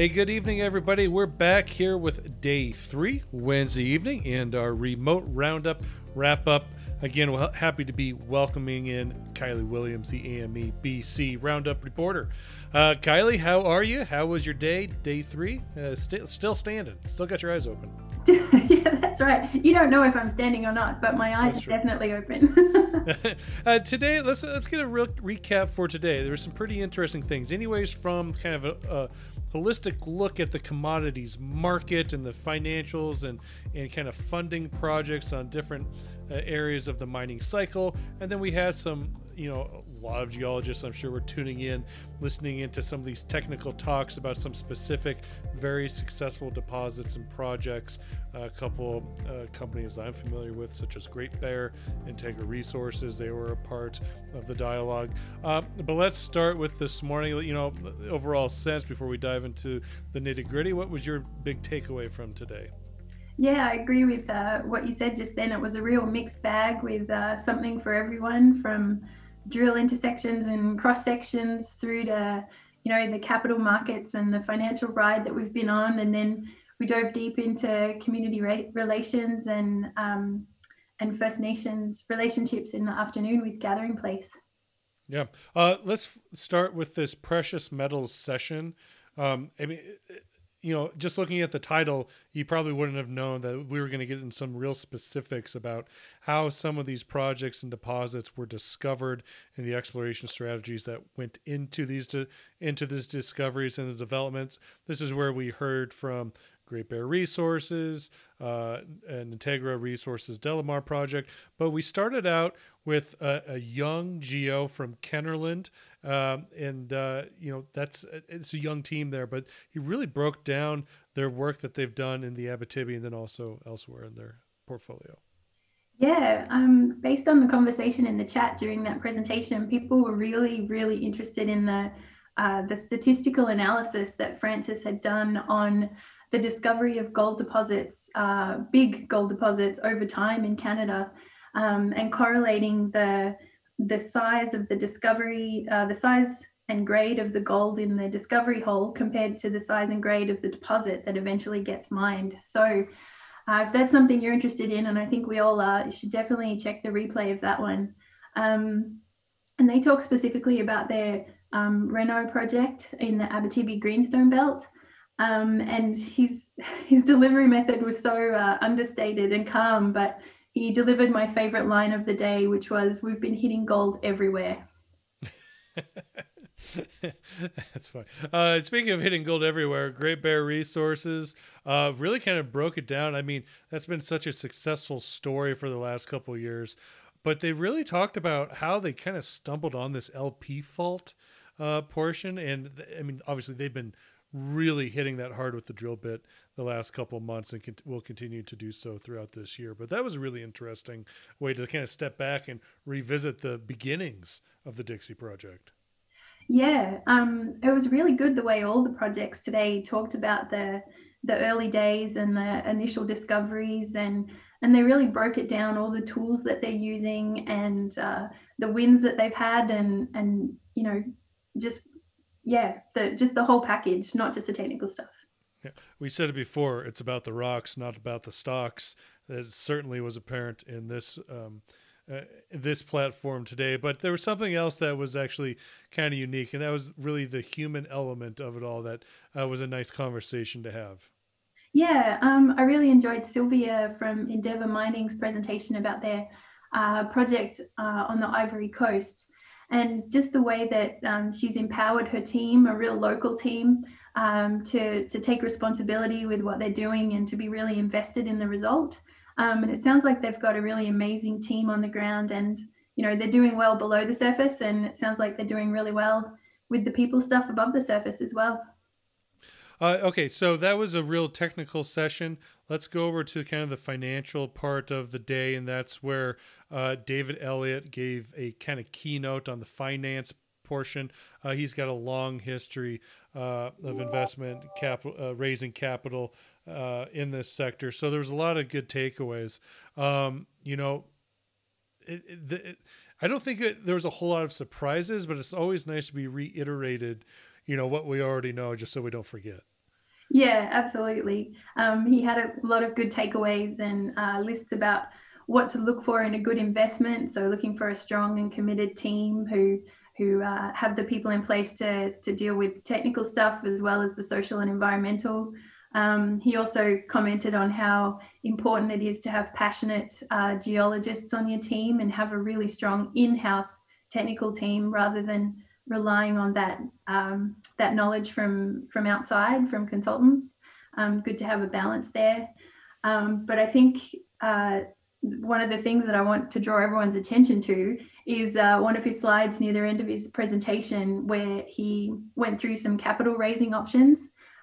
Hey, good evening, everybody. We're back here with day three, Wednesday evening, and our remote roundup wrap up. Again, we're happy to be welcoming in Kylie Williams, the AME BC Roundup reporter. Uh, Kylie, how are you? How was your day? Day three? Uh, st- still standing. Still got your eyes open. yeah, that's right. You don't know if I'm standing or not, but my eyes are definitely open. uh, today, let's let's get a real recap for today. There were some pretty interesting things. Anyways, from kind of a, a holistic look at the commodities market and the financials and, and kind of funding projects on different uh, areas of the mining cycle. And then we had some, you know, a lot of geologists, I'm sure, were tuning in, listening into some of these technical talks about some specific, very successful deposits and projects. a couple uh, companies I'm familiar with, such as Great Bear, Integra Resources, they were a part of the dialogue. Uh, but let's start with this morning, you know, overall sense before we dive into the nitty gritty. What was your big takeaway from today? Yeah, I agree with uh, what you said just then. It was a real mixed bag with uh, something for everyone from drill intersections and cross sections through to you know the capital markets and the financial ride that we've been on and then we dove deep into community relations and um, and First Nations relationships in the afternoon with Gathering Place. Yeah, uh, let's start with this precious metals session. Um, I mean, you know, just looking at the title, you probably wouldn't have known that we were going to get in some real specifics about how some of these projects and deposits were discovered and the exploration strategies that went into these to, into these discoveries and the developments. This is where we heard from Great Bear Resources, uh, and Integra Resources Delamar project. But we started out with a, a young geo from Kenorland, um, and uh, you know that's it's a young team there. But he really broke down their work that they've done in the Abitibi and then also elsewhere in their portfolio. Yeah, um, based on the conversation in the chat during that presentation, people were really, really interested in the uh, the statistical analysis that Francis had done on the discovery of gold deposits, uh, big gold deposits over time in Canada, um, and correlating the the size of the discovery, uh, the size and grade of the gold in the discovery hole compared to the size and grade of the deposit that eventually gets mined. So, uh, if that's something you're interested in, and I think we all are, you should definitely check the replay of that one. Um, and they talk specifically about their um, Regnault project in the Abitibi Greenstone Belt. Um, and his his delivery method was so uh, understated and calm, but he delivered my favorite line of the day, which was, "We've been hitting gold everywhere." That's fine. Uh, speaking of hitting gold everywhere, Great Bear Resources uh, really kind of broke it down. I mean, that's been such a successful story for the last couple years, but they really talked about how they kind of stumbled on this LP fault uh, portion. And I mean, obviously, they've been really hitting that hard with the drill bit the last couple months and will continue to do so throughout this year. But that was a really interesting way to kind of step back and revisit the beginnings of the Dixie project. Yeah, um, it was really good the way all the projects today talked about the the early days and the initial discoveries and and they really broke it down all the tools that they're using and uh, the wins that they've had and and you know just yeah, the just the whole package, not just the technical stuff. Yeah, we said it before. It's about the rocks, not about the stocks. That certainly was apparent in this um, uh, this platform today. But there was something else that was actually kind of unique, and that was really the human element of it all. That uh, was a nice conversation to have. Yeah, um, I really enjoyed Sylvia from Endeavour Mining's presentation about their uh, project uh, on the Ivory Coast and just the way that um, she's empowered her team, a real local team, um, to to take responsibility with what they're doing and to be really invested in the result. Um, and it sounds like they've got a really amazing team on the ground, and you know they're doing well below the surface, and it sounds like they're doing really well with the people stuff above the surface as well. Uh, okay, so that was a real technical session. Let's go over to kind of the financial part of the day, and that's where uh, David Elliott gave a kind of keynote on the finance portion. Uh, he's got a long history uh, of investment, capital, uh, raising capital uh, in this sector. So there's a lot of good takeaways. Um, you know, it, it, it, I don't think there was a whole lot of surprises, but it's always nice to be reiterated. You know what we already know, just so we don't forget. Yeah, absolutely. Um, he had a lot of good takeaways and uh, lists about what to look for in a good investment. So looking for a strong and committed team who who uh, have the people in place to to deal with technical stuff as well as the social and environmental. Um, he also commented on how important it is to have passionate uh, geologists on your team and have a really strong in-house technical team rather than relying on that um, that knowledge from from outside from consultants. Um, good to have a balance there. Um, but I think uh, one of the things that I want to draw everyone's attention to is uh, one of his slides near the end of his presentation where he went through some capital raising options.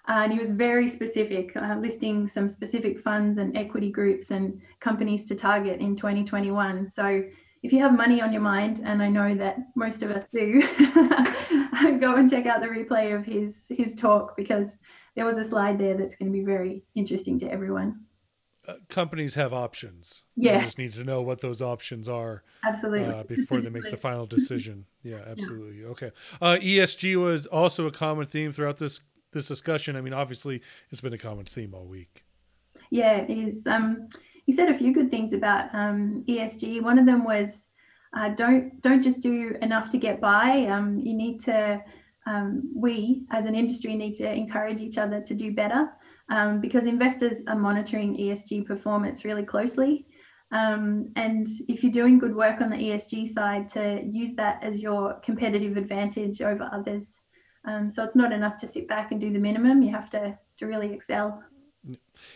Uh, and he was very specific, uh, listing some specific funds and equity groups and companies to target in 2021. So if you have money on your mind, and I know that most of us do, go and check out the replay of his his talk because there was a slide there that's going to be very interesting to everyone. Uh, companies have options. Yeah, you just need to know what those options are. Absolutely. Uh, before they make the final decision. Yeah, absolutely. Yeah. Okay. Uh, ESG was also a common theme throughout this this discussion. I mean, obviously, it's been a common theme all week. Yeah, it is. Um, he said a few good things about um, ESG. One of them was uh, don't don't just do enough to get by. Um, you need to um, we as an industry need to encourage each other to do better um, because investors are monitoring ESG performance really closely. Um, and if you're doing good work on the ESG side, to use that as your competitive advantage over others. Um, so it's not enough to sit back and do the minimum. You have to to really excel.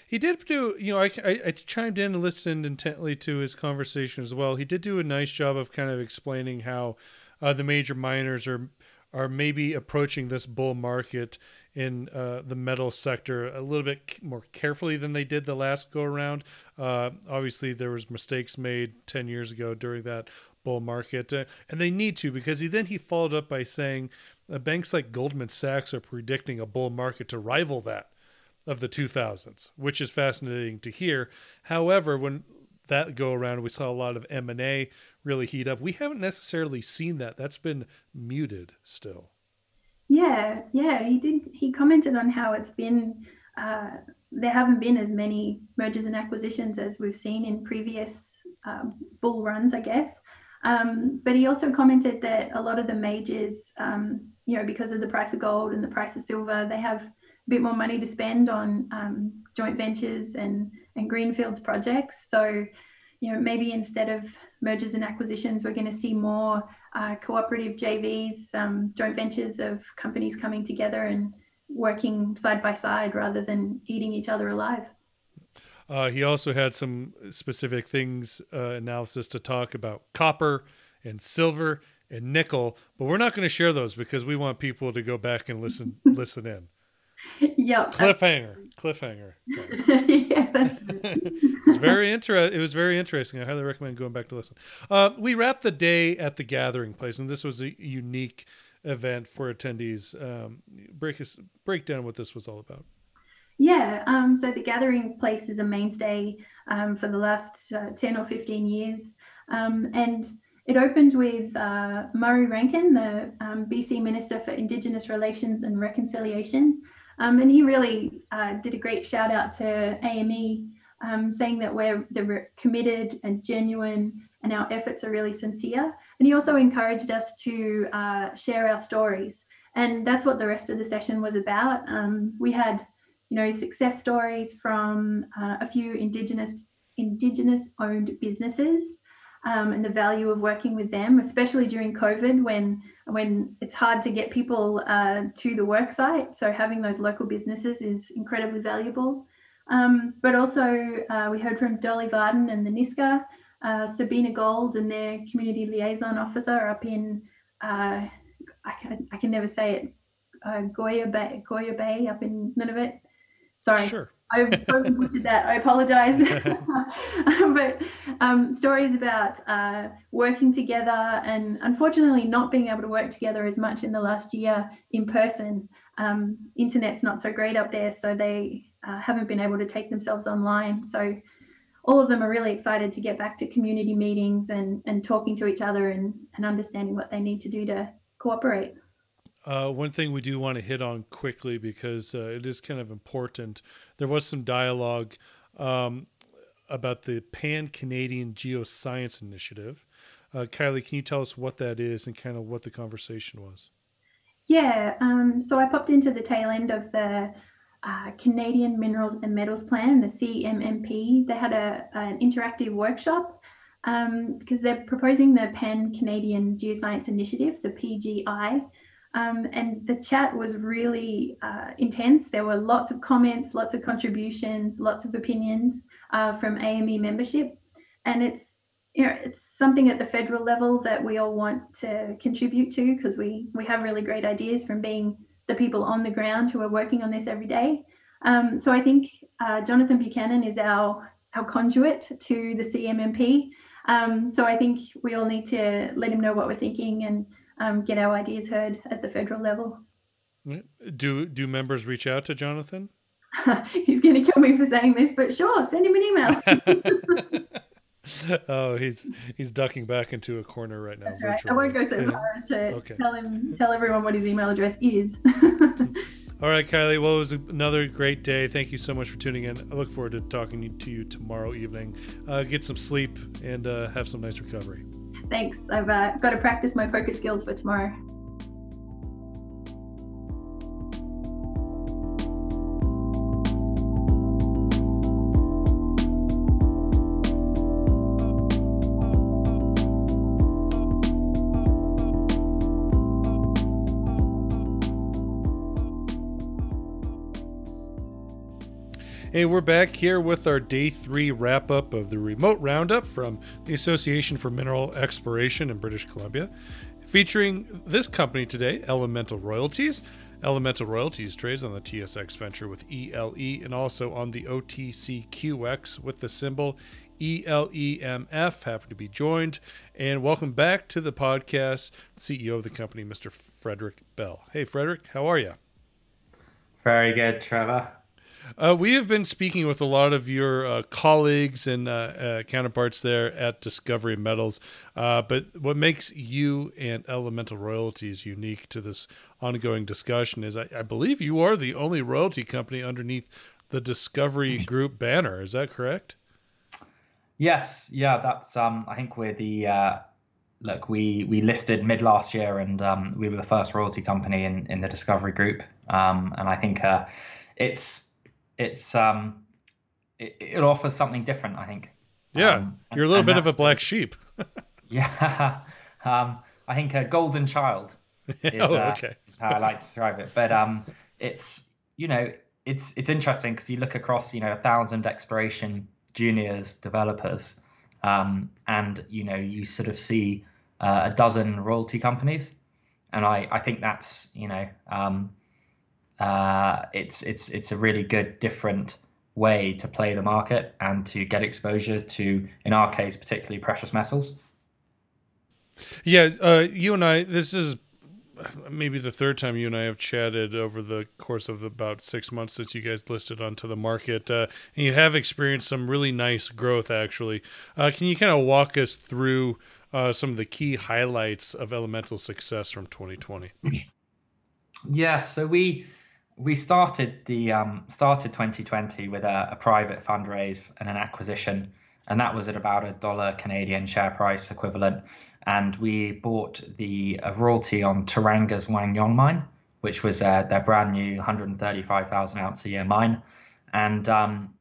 He did do, you know, I, I, I, chimed in and listened intently to his conversation as well. He did do a nice job of kind of explaining how uh, the major miners are are maybe approaching this bull market in uh, the metal sector a little bit more carefully than they did the last go around. Uh, obviously, there was mistakes made ten years ago during that bull market, uh, and they need to because he then he followed up by saying uh, banks like Goldman Sachs are predicting a bull market to rival that of the 2000s, which is fascinating to hear. However, when that go around, we saw a lot of M&A really heat up. We haven't necessarily seen that. That's been muted still. Yeah, yeah, he did. He commented on how it's been. Uh, there haven't been as many mergers and acquisitions as we've seen in previous um, bull runs, I guess. Um, but he also commented that a lot of the majors, um, you know, because of the price of gold and the price of silver, they have bit more money to spend on um, joint ventures and, and greenfields projects. So, you know, maybe instead of mergers and acquisitions, we're going to see more uh, cooperative JVs, um, joint ventures of companies coming together and working side by side rather than eating each other alive. Uh, he also had some specific things uh, analysis to talk about copper and silver and nickel, but we're not going to share those because we want people to go back and listen listen in yeah. Cliffhanger. Cliffhanger. yeah, it's very interesting. It was very interesting. I highly recommend going back to listen. Uh, we wrapped the day at the Gathering Place, and this was a unique event for attendees. Um, break us break down what this was all about. Yeah, um, so the Gathering Place is a mainstay um, for the last uh, ten or fifteen years, um, and it opened with uh, Murray Rankin, the um, BC Minister for Indigenous Relations and Reconciliation. Um, and he really uh, did a great shout out to AME, um, saying that we're, we're committed and genuine and our efforts are really sincere. And he also encouraged us to uh, share our stories. And that's what the rest of the session was about. Um, we had, you know, success stories from uh, a few Indigenous Indigenous owned businesses um, and the value of working with them, especially during COVID when when it's hard to get people uh, to the work site. So having those local businesses is incredibly valuable. Um, but also uh, we heard from Dolly Varden and the Nisga'a, uh, Sabina Gold and their community liaison officer up in uh, I can I can never say it uh, Goya Bay Goya Bay up in Nunavut. Sorry. Sure. I've butchered that. I apologize. but um, stories about uh, working together and unfortunately not being able to work together as much in the last year in person. Um, internet's not so great up there, so they uh, haven't been able to take themselves online. So all of them are really excited to get back to community meetings and, and talking to each other and, and understanding what they need to do to cooperate. Uh, one thing we do want to hit on quickly because uh, it is kind of important. There was some dialogue um, about the Pan Canadian Geoscience Initiative. Uh, Kylie, can you tell us what that is and kind of what the conversation was? Yeah, um, so I popped into the tail end of the uh, Canadian Minerals and Metals Plan, the CMMP. They had a, an interactive workshop um, because they're proposing the Pan Canadian Geoscience Initiative, the PGI. Um, and the chat was really uh, intense. There were lots of comments, lots of contributions, lots of opinions uh, from AME membership. And it's you know, it's something at the federal level that we all want to contribute to because we we have really great ideas from being the people on the ground who are working on this every day. Um, so I think uh, Jonathan Buchanan is our our conduit to the CMMP. Um, so I think we all need to let him know what we're thinking and um, get our ideas heard at the federal level. Do do members reach out to Jonathan? He's going to kill me for saying this, but sure, send him an email. oh, he's he's ducking back into a corner right now. That's right. I won't go so far as to okay. tell him tell everyone what his email address is. All right, Kylie. Well, it was another great day. Thank you so much for tuning in. I look forward to talking to you tomorrow evening. Uh, get some sleep and uh, have some nice recovery. Thanks. I've uh, got to practice my poker skills for tomorrow. Hey, we're back here with our day three wrap up of the remote roundup from the Association for Mineral Exploration in British Columbia, featuring this company today, Elemental Royalties. Elemental Royalties trades on the TSX Venture with ELE and also on the OTCQX with the symbol ELEMF. Happy to be joined. And welcome back to the podcast, CEO of the company, Mr. Frederick Bell. Hey, Frederick, how are you? Very good, Trevor. Uh, we have been speaking with a lot of your uh, colleagues and uh, uh counterparts there at Discovery Metals. Uh, but what makes you and Elemental Royalties unique to this ongoing discussion is I, I, believe you are the only royalty company underneath the Discovery Group banner. Is that correct? Yes. Yeah, that's. Um, I think we're the. Uh, look, we we listed mid last year, and um, we were the first royalty company in in the Discovery Group. Um, and I think it's it's um, it, it offers something different. I think. Yeah, um, you're a little bit of a black sheep. yeah, um, I think a golden child. Is, oh, okay. Uh, is how I like to describe it. But um, it's you know it's it's interesting because you look across you know a thousand exploration juniors developers, um, and you know you sort of see uh, a dozen royalty companies, and I I think that's you know um, uh, it's it's it's a really good different way to play the market and to get exposure to, in our case, particularly precious metals. Yeah, uh, you and I. This is maybe the third time you and I have chatted over the course of about six months since you guys listed onto the market. Uh, and you have experienced some really nice growth, actually. Uh, can you kind of walk us through uh, some of the key highlights of Elemental success from 2020? Yeah, so we we started the um, started 2020 with a, a, private fundraise and an acquisition, and that was at about a dollar Canadian share price equivalent. And we bought the royalty on Teranga's Wahgnion mine, which was uh, their brand new 135,000 ounce a year mine. And um,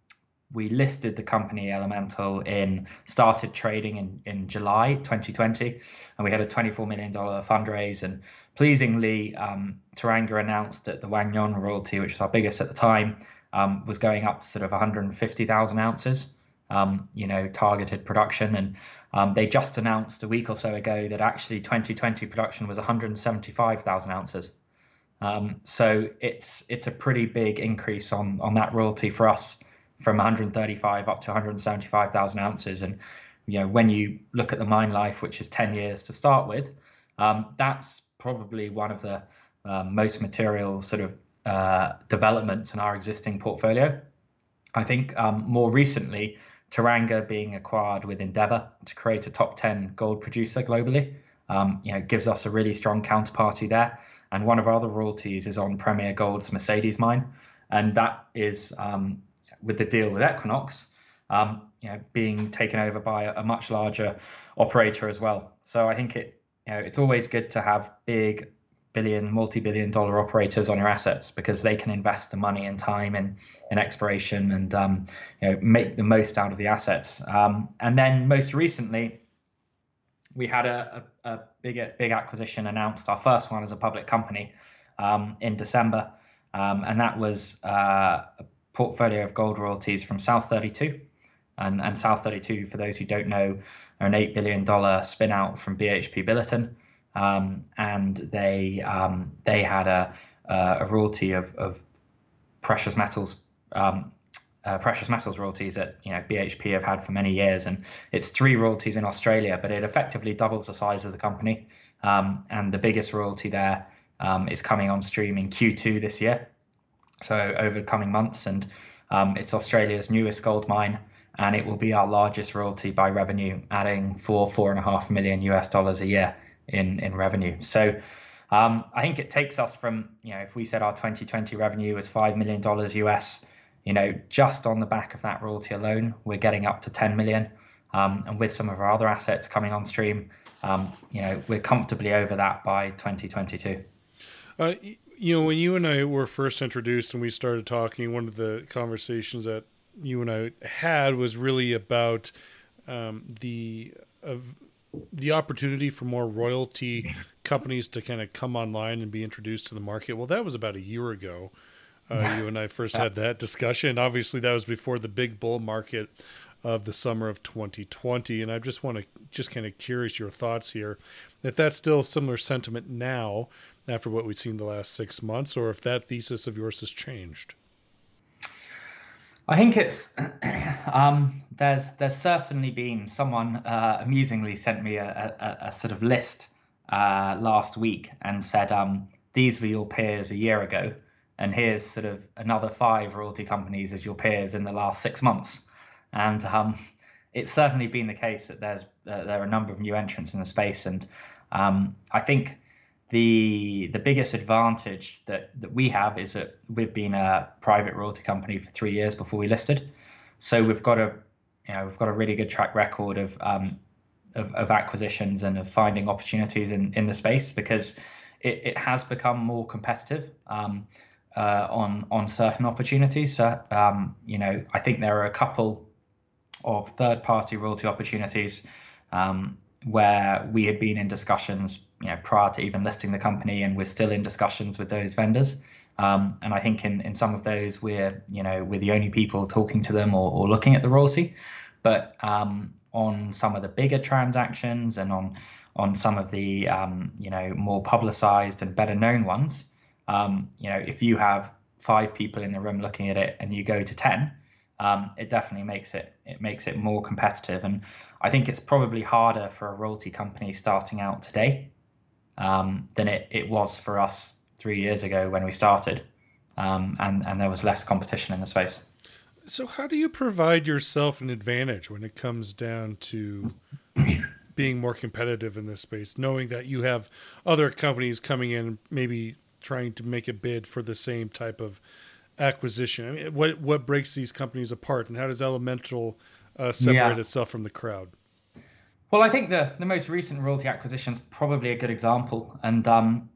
we listed the company Elemental in started trading in, in July 2020, and we had a 24 million dollar fundraise. And pleasingly, um, announced that the Wahgnion royalty, which was our biggest at the time, um, was going up to sort of 150,000 ounces. Um, you know, targeted production, and um, they just announced a week or so ago that actually 2020 production was 175,000 ounces. Um, so it's it's a pretty big increase on on that royalty for us from 135 up to 175,000 ounces. And you know, when you look at the mine life, which is 10 years to start with, um, that's probably one of the um, most material sort of uh, developments in our existing portfolio. I think um, more recently, Teranga being acquired with Endeavour to create a top 10 gold producer globally, um, you know, gives us a really strong counterparty there. and one of our other royalties is on Premier Gold's Mercedes mine, and that is um, with the deal with Equinox, um, you know, being taken over by a, much larger operator as well. So I think it, you know, it's always good to have big billion, multi-billion dollar operators on your assets because they can invest the money and time in, in exploration and um, you know make the most out of the assets. Um, and then most recently, we had a, a, a, big big acquisition announced, our first one as a public company um, in December, um, and that was uh, a portfolio of gold royalties from South 32. And, and South 32, for those who don't know, an $8 billion spin out from BHP Billiton. Um, and they um, they had a, a royalty of, of precious metals um, uh, precious metals royalties that you know BHP have had for many years, and it's three royalties in Australia, but it effectively doubles the size of the company. Um, and the biggest royalty there um, is coming on stream in Q2 this year, so over the coming months, and um, it's Australia's newest gold mine, and it will be our largest royalty by revenue, adding four four and a half million US dollars a year in in revenue. So um, I think it takes us from you know if we said our 2020 revenue was five million dollars US, you know just on the back of that royalty alone, we're getting up to 10 million. Um, and with some of our other assets coming on stream, um, you know we're comfortably over that by 2022. Uh, you know when you and I were first introduced and we started talking, one of the conversations that you and I had was really about um, the uh, the opportunity for more royalty companies to kind of come online and be introduced to the market. Well, that was about a year ago. Uh, you and I first had that discussion. Obviously, that was before the big bull market of the summer of 2020. And I just want to just kind of curious your thoughts here. If that's still similar sentiment now after what we've seen the last six months, or if that thesis of yours has changed. I think it's um, there's there's certainly been someone uh, amusingly sent me a, a, a sort of list uh, last week and said um, these were your peers a year ago, and here's sort of another five royalty companies as your peers in the last six months, and um, it's certainly been the case that there's uh, there are a number of new entrants in the space, and um, I think the the biggest advantage that that we have is that we've been a private royalty company for three years before we listed, so we've got a you know we've got a really good track record of um, of, of, acquisitions and of finding opportunities in in the space because it, it has become more competitive um, uh, on on certain opportunities. So um, you know I think there are a couple of third party royalty opportunities um, where we had been in discussions you know prior to even listing the company, and we're still in discussions with those vendors. Um, and I think in, in some of those we're you know we're the only people talking to them or, or looking at the royalty. But um, on some of the bigger transactions and on on some of the um, you know more publicized and better known ones, um, you know if you have five people in the room looking at it and you go to ten, um, it definitely makes it it makes it more competitive. And I think it's probably harder for a royalty company starting out today um, than it, it was for us three years ago when we started, um, and and there was less competition in the space. So, how do you provide yourself an advantage when it comes down to being more competitive in this space, knowing that you have other companies coming in, maybe trying to make a bid for the same type of acquisition? I mean, what what breaks these companies apart, and how does Elemental uh, separate yeah. itself from the crowd? Well, I think the the most recent royalty acquisition is probably a good example, and um,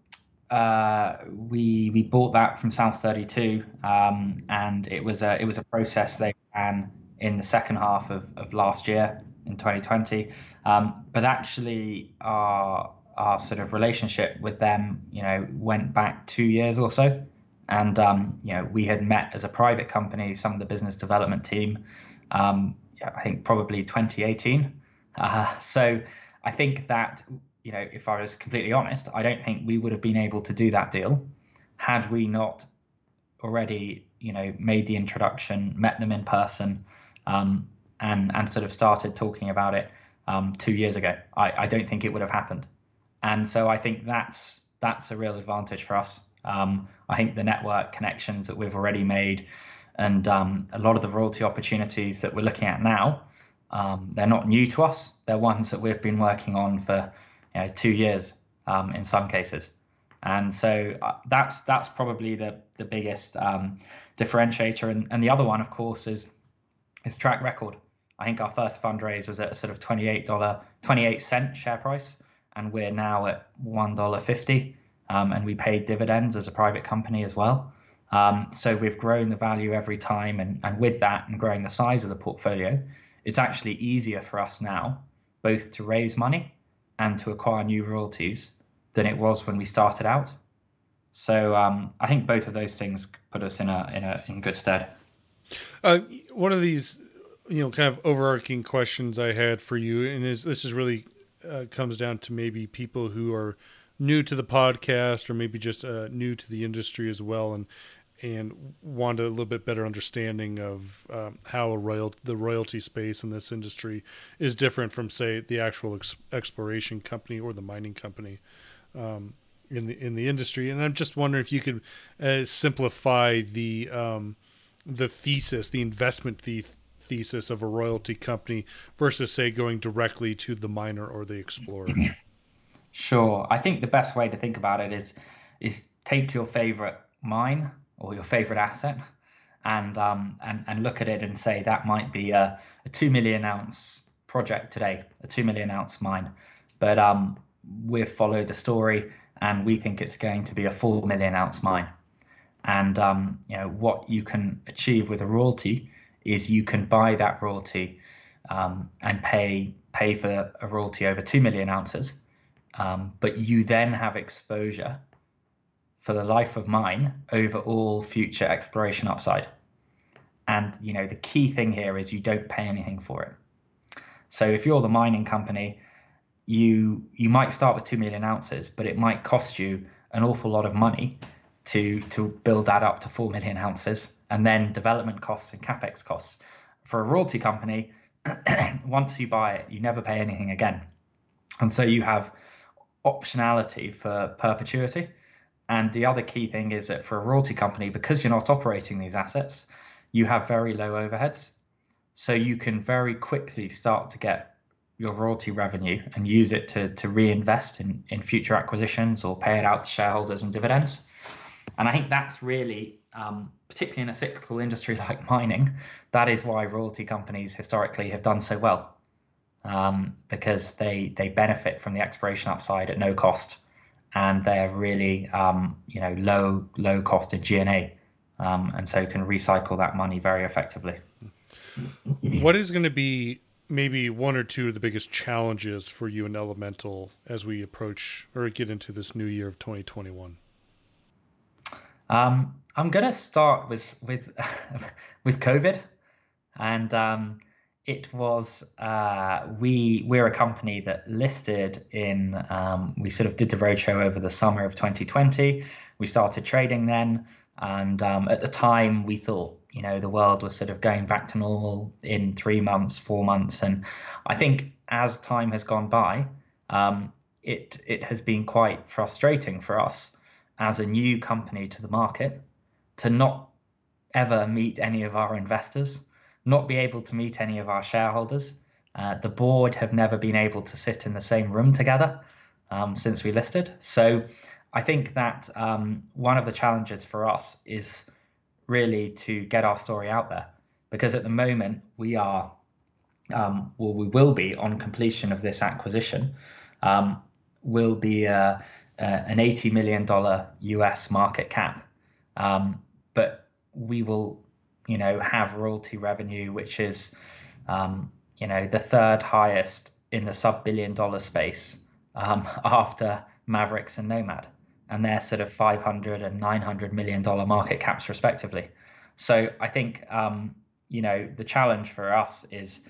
uh, we we bought that from South 32, um, and it was a it was a process they ran in the second half of, of last year in 2020. Um, but actually, our our sort of relationship with them, you know, went back two years or so, and um, you know we had met as a private company, some of the business development team. Um, I think probably 2018 uh, so I think that, you know, if I was completely honest, I don't think we would have been able to do that deal had we not already, you know, made the introduction, met them in person, um, and and sort of started talking about it um, two years ago. I, I don't think it would have happened, and so I think that's that's a real advantage for us. Um, I think the network connections that we've already made, and um, a lot of the royalty opportunities that we're looking at now um, they're not new to us. They're ones that we've been working on for you know, two years um, in some cases. And so uh, that's that's probably the the biggest um, differentiator. And, and the other one, of course, is is track record. I think our first fundraise was at a sort of $28, 28 cent share price, and we're now at $1.50. Um, and we paid dividends as a private company as well. Um, so we've grown the value every time, and, and with that and growing the size of the portfolio, it's actually easier for us now both to raise money and to acquire new royalties than it was when we started out. So um, I think both of those things put us in a in a in good stead. Uh, one of these, you know, kind of overarching questions I had for you, and is this is really uh, comes down to maybe people who are new to the podcast or maybe just uh, new to the industry as well, and and want a little bit better understanding of um, how a royal the royalty space in this industry is different from say the actual ex- exploration company or the mining company um, in the in the industry. And I'm just wondering if you could uh, simplify the um, the thesis, the investment the- thesis of a royalty company versus say going directly to the miner or the explorer. Sure, I think the best way to think about it is is take your favorite mine or your favorite asset and um, and and look at it and say that might be a, a two million ounce project today, a two million ounce mine, but um, we've followed the story and we think it's going to be a four million ounce mine. And um, you know what you can achieve with a royalty is you can buy that royalty um, and pay pay for a royalty over two million ounces, um, but you then have exposure for the life of mine over all future exploration upside. And you know the key thing here is you don't pay anything for it. So if you're the mining company, you you might start with two million ounces, but it might cost you an awful lot of money to to build that up to four million ounces, and then development costs and capex costs. For a royalty company, once you buy it, you never pay anything again, and so you have optionality for perpetuity. And the other key thing is that for a royalty company, because you're not operating these assets, you have very low overheads. So you can very quickly start to get your royalty revenue and use it to, to reinvest in, in future acquisitions or pay it out to shareholders and dividends. And I think that's really, um, particularly in a cyclical industry like mining, that is why royalty companies historically have done so well, um, because they they benefit from the exploration upside at no cost and they're really um, you know low low cost in G&A, um, and so can recycle that money very effectively. What is going to be maybe one or two of the biggest challenges for you in Elemental as we approach or get into this new year of 2021? Um, I'm going to start with with with COVID, and um, it was uh, we we're a company that listed in um, we sort of did the roadshow over the summer of 2020 we started trading then and um, at the time we thought you know the world was sort of going back to normal in three months four months and i think as time has gone by um, it it has been quite frustrating for us as a new company to the market to not ever meet any of our investors not be able to meet any of our shareholders. Uh, the board have never been able to sit in the same room together um, since we listed. So I think that um, one of the challenges for us is really to get our story out there because at the moment we are, um, well, we will be on completion of this acquisition, um, will be uh, uh, an $80 million US market cap. Um, but we will you know, have royalty revenue, which is, um, you know, the third highest in the sub billion dollar space um, after Maverix and Nomad. And they're sort of 500 and 900 million dollar market caps, respectively. So I think, um, you know, the challenge for us is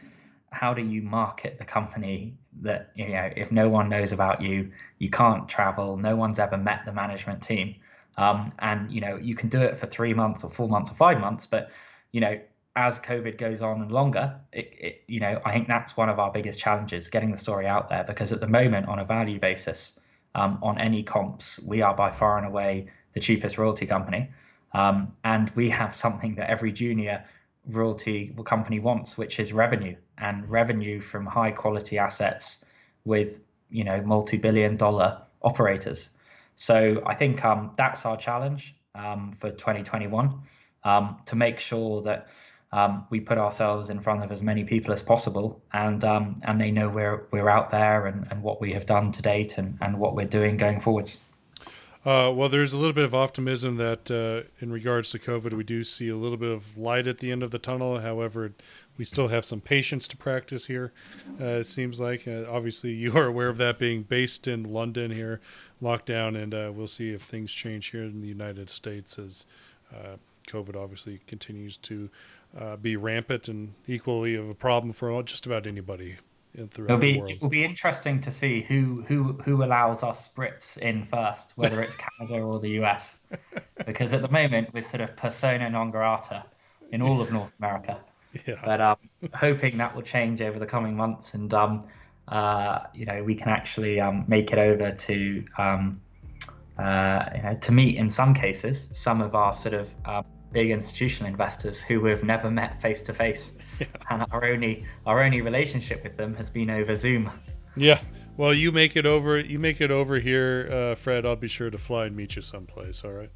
how do you market the company that, you know, if no one knows about you, you can't travel, no one's ever met the management team um, and you know, you can do it for three months or four months or five months, but you know, as COVID goes on and longer, it, it, you know, I think that's one of our biggest challenges, getting the story out there. Because at the moment, on a value basis, um, on any comps, we are by far and away the cheapest royalty company, um, and we have something that every junior royalty company wants, which is revenue and revenue from high quality assets with you know multi-billion dollar operators. So I think um, that's our challenge um, for 2021 um, to make sure that um, we put ourselves in front of as many people as possible, and um, and they know we're we're out there and, and what we have done to date and, and what we're doing going forwards. Uh, well, there's a little bit of optimism that uh, in regards to COVID, we do see a little bit of light at the end of the tunnel. However, we still have some patience to practice here. Uh, it seems like uh, obviously you are aware of that being based in London here, lockdown, and uh, we'll see if things change here in the United States as uh, COVID obviously continues to uh, be rampant and equally of a problem for just about anybody it'll be, It will be interesting to see who who who allows us Brits in first, whether it's Canada or the US, because at the moment we're sort of persona non grata in all of North America. Yeah. But um, hoping that will change over the coming months, and um, uh, you know, we can actually um, make it over to um, uh, you know, to meet in some cases some of our sort of uh, big institutional investors who we've never met face to face, and our only our only relationship with them has been over Zoom. Yeah. Well, you make it over. You make it over here, uh, Fred. I'll be sure to fly and meet you someplace. All right.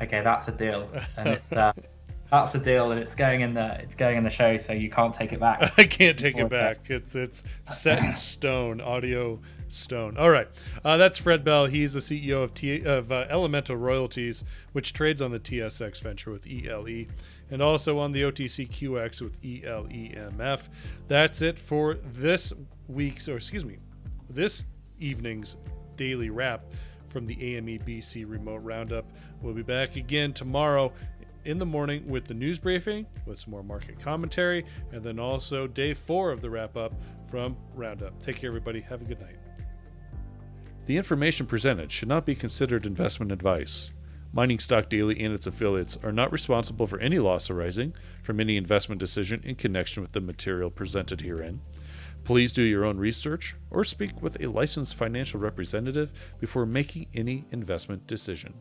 Okay, that's a deal. And it's uh, that's the deal, and it's going in the it's going in the show, so you can't take it back. I can't take it back. It's it's set in stone, audio stone. All right, uh, that's Fred Bell. He's the CEO of T- of uh, Elemental Royalties, which trades on the TSX Venture with ELE, and also on the OTCQX with ELEMF. That's it for this week's, or excuse me, this evening's daily wrap from the AME BC Remote Roundup. We'll be back again tomorrow in the morning with the news briefing, with some more market commentary, and then also day four of the wrap up from Roundup. Take care, everybody. Have a good night. The information presented should not be considered investment advice. Mining Stock Daily and its affiliates are not responsible for any loss arising from any investment decision in connection with the material presented herein. Please do your own research or speak with a licensed financial representative before making any investment decision.